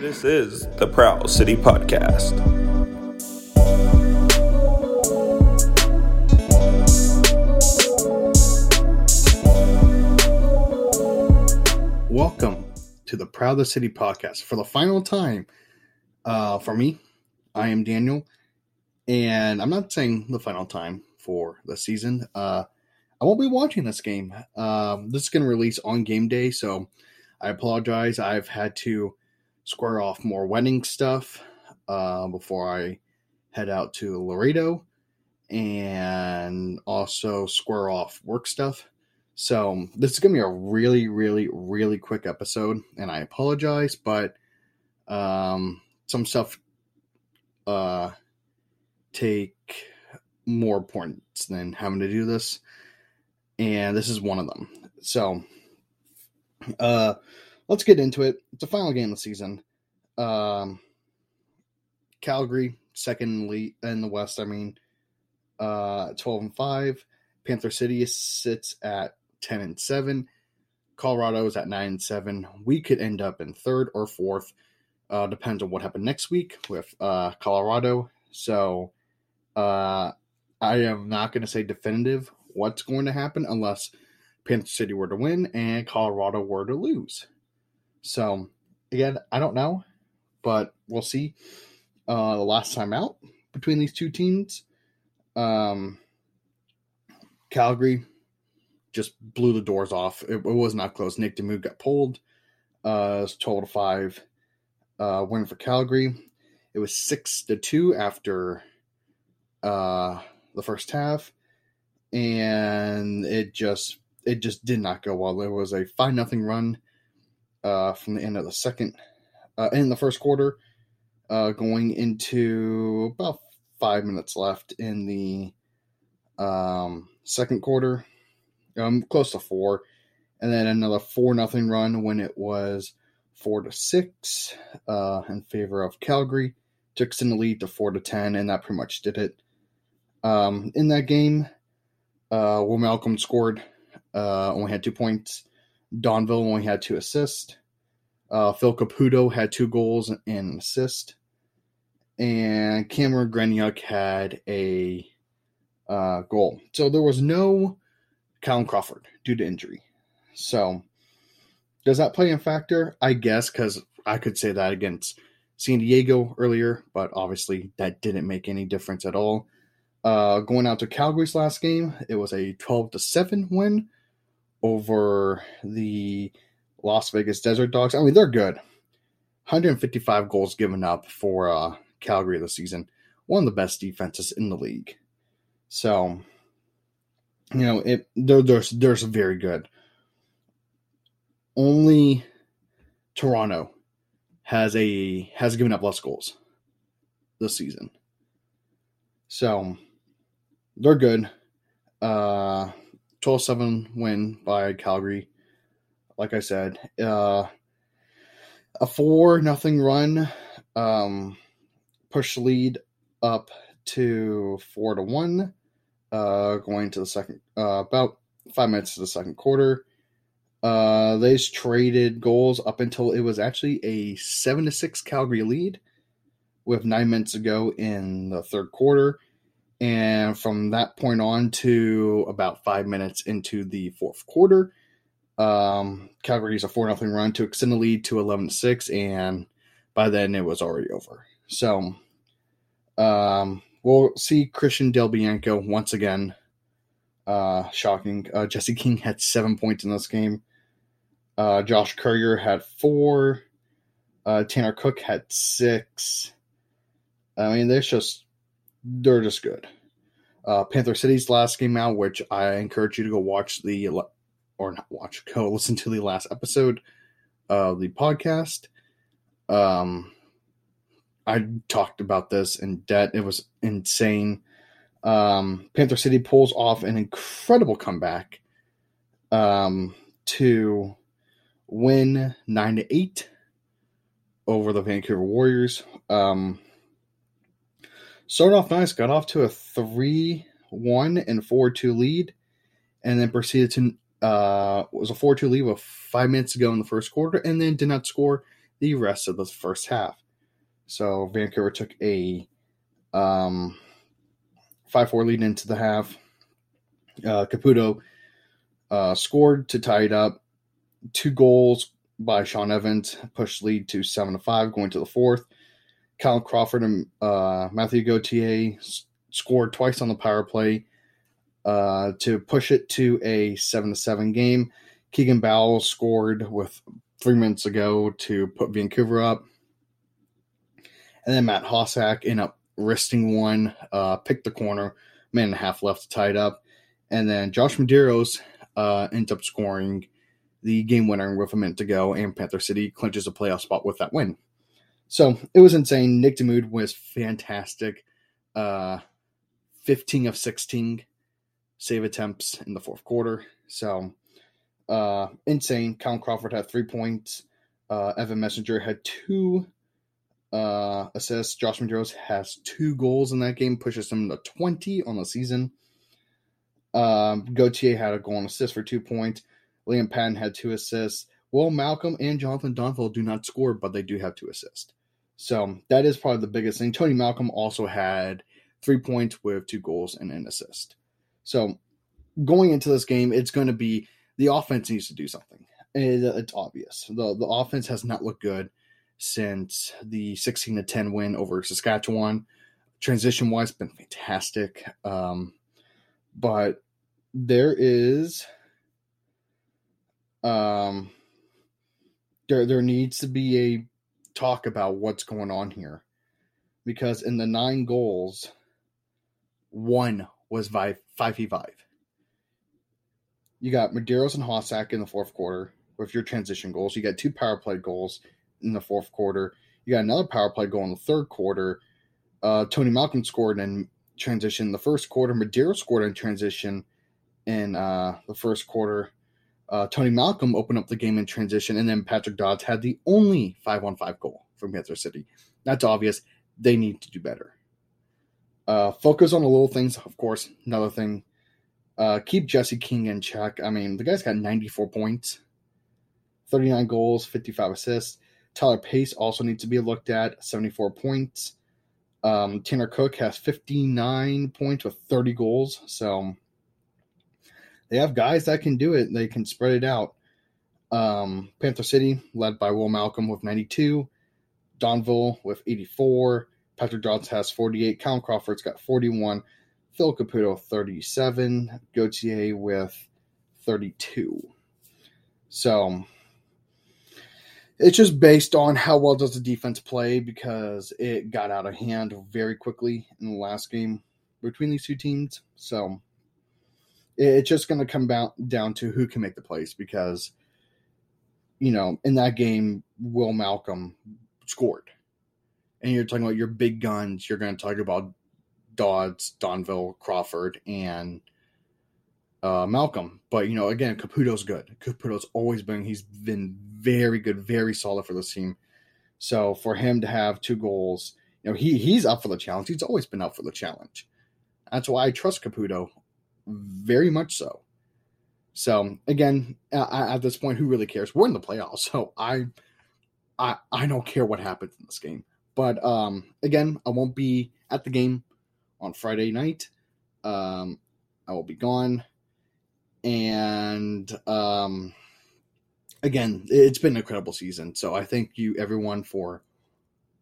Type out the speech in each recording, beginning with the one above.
This is the Prowl City Podcast. Welcome to the Prowl the City podcast for the final time. Uh, for me, I am Daniel, and I'm not saying the final time for the season. Uh, I won't be watching this game. Um, this is going to release on game day, so I apologize. I've had to square off more wedding stuff uh, before I head out to Laredo and also square off work stuff. So this is gonna be a really, really, really quick episode, and I apologize, but um, some stuff uh, take more importance than having to do this, and this is one of them. So uh, let's get into it. It's the final game of the season. Um, Calgary second in the West. I mean, uh, twelve and five. Panther City sits at 10 and 7. Colorado is at 9 and 7. We could end up in third or fourth. Uh, depends on what happened next week with uh, Colorado. So uh, I am not going to say definitive what's going to happen unless Panther City were to win and Colorado were to lose. So again, I don't know, but we'll see. Uh, the last time out between these two teams, um, Calgary just blew the doors off. It, it was not close. Nick Damude got pulled. Uh, it's 12 to 5 uh, win for Calgary. It was 6 to 2 after uh, the first half. And it just it just did not go well. There was a 5 nothing run uh, from the end of the second, uh, in the first quarter, uh, going into about five minutes left in the um, second quarter um, close to four, and then another four nothing run when it was four to six uh, in favor of Calgary. Took in the lead to four to ten, and that pretty much did it. Um, in that game, uh, Will Malcolm scored, uh, only had two points. Donville only had two assists. Uh, Phil Caputo had two goals and an assist. And Cameron Grenyuk had a uh, goal. So there was no Callum Crawford due to injury. So, does that play a factor? I guess because I could say that against San Diego earlier, but obviously that didn't make any difference at all. Uh, going out to Calgary's last game, it was a 12 to 7 win over the Las Vegas Desert Dogs. I mean, they're good. 155 goals given up for uh, Calgary this season. One of the best defenses in the league. So, you know, it they're, they're, they're very good. Only Toronto has a has given up less goals this season. So they're good. Uh 12-7 win by Calgary. Like I said, uh a 4 nothing run um push lead up to 4 to 1 uh, going to the second, uh, about five minutes to the second quarter. Uh, they traded goals up until it was actually a seven to six Calgary lead with nine minutes to go in the third quarter. And from that point on to about five minutes into the fourth quarter, um, Calgary's a four nothing run to extend the lead to 11 6. and by then it was already over. So, um, we'll see Christian Del Bianco once again. Uh, shocking. Uh, Jesse King had seven points in this game. Uh, Josh Currier had four. Uh, Tanner Cook had six. I mean, they're just they're just good. Uh, Panther City's last game out, which I encourage you to go watch the or not watch, go listen to the last episode of the podcast. Um, I talked about this in debt. It was insane. Um, Panther City pulls off an incredible comeback um, to win nine to eight over the Vancouver Warriors. Um, started off nice, got off to a three one and four two lead, and then proceeded to uh, was a four two lead with five minutes to go in the first quarter, and then did not score the rest of the first half. So Vancouver took a um, 5 4 lead into the half. Uh, Caputo uh, scored to tie it up. Two goals by Sean Evans pushed lead to 7 to 5 going to the fourth. Kyle Crawford and uh, Matthew Gauthier scored twice on the power play uh, to push it to a 7 to 7 game. Keegan Bal scored with three minutes ago to put Vancouver up. And then Matt Hossack in up wristing one, uh, picked the corner, man and a half left to tie it up. And then Josh Medeiros uh, ends up scoring the game winner with a minute to go, and Panther City clinches a playoff spot with that win. So it was insane. Nick Damude was fantastic. Uh, 15 of 16 save attempts in the fourth quarter. So uh, insane. Callum Crawford had three points. Uh, Evan Messenger had two uh, assists. Josh Medeiros has two goals in that game, pushes him to 20 on the season. Um, Gauthier had a goal and assist for two points. Liam Patton had two assists. Well, Malcolm and Jonathan Donville do not score, but they do have two assists. So that is probably the biggest thing. Tony Malcolm also had three points with two goals and an assist. So going into this game, it's going to be the offense needs to do something. It's obvious. The the offense has not looked good since the 16 to 10 win over Saskatchewan. Transition wise, been fantastic. Um, but there is um there there needs to be a talk about what's going on here. Because in the nine goals one was v five. You got Medeiros and Hossack in the fourth quarter with your transition goals. You got two power play goals in the fourth quarter. You got another power play goal in the third quarter. Uh, Tony Malcolm scored in transition in the first quarter. Medeiros scored in transition in uh, the first quarter uh, Tony Malcolm opened up the game in transition, and then Patrick Dodds had the only 5 on 5 goal from Panther City. That's obvious. They need to do better. Uh, focus on the little things, of course. Another thing. Uh, keep Jesse King in check. I mean, the guy's got 94 points, 39 goals, 55 assists. Tyler Pace also needs to be looked at, 74 points. Um, Tanner Cook has 59 points with 30 goals. So they have guys that can do it. They can spread it out. Um, Panther City, led by Will Malcolm with 92, Donville with 84, Patrick Dodds has 48, Callum Crawford's got 41, Phil Caputo 37, Gauthier with 32. So it's just based on how well does the defense play because it got out of hand very quickly in the last game between these two teams. So it's just going to come down to who can make the plays because, you know, in that game, Will Malcolm scored. And you're talking about your big guns. You're going to talk about Dodds, Donville, Crawford, and uh, Malcolm. But, you know, again, Caputo's good. Caputo's always been, he's been very good, very solid for this team. So for him to have two goals, you know, he he's up for the challenge. He's always been up for the challenge. That's why I trust Caputo very much so. So again, at this point, who really cares? We're in the playoffs, so I, I, I don't care what happens in this game. But um, again, I won't be at the game on Friday night. Um, I will be gone, and um, again, it's been an incredible season. So I thank you, everyone, for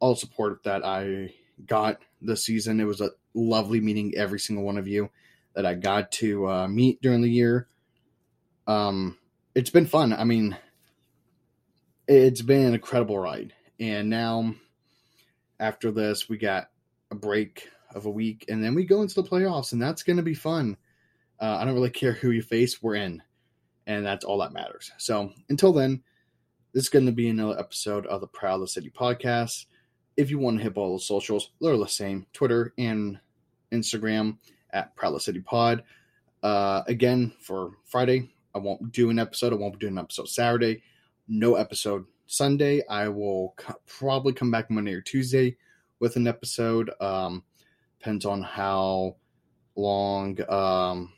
all support that I got this season. It was a lovely meeting every single one of you that I got to uh, meet during the year. Um, it's been fun. I mean, it's been an incredible ride. And now, after this, we got a break of a week, and then we go into the playoffs, and that's going to be fun. Uh, I don't really care who you face, we're in, and that's all that matters. So, until then, this is going to be another episode of the Prowl of the City podcast. If you want to hit all the socials, they're the same Twitter and Instagram at Prowl City Pod. Uh, again, for Friday, I won't do an episode. I won't be doing an episode Saturday. No episode Sunday. I will co- probably come back Monday or Tuesday with an episode. Um, depends on how long um,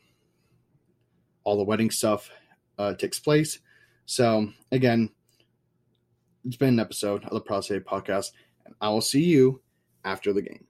all the wedding stuff uh, takes place. So, again, it's been an episode of the City podcast, and I will see you after the game.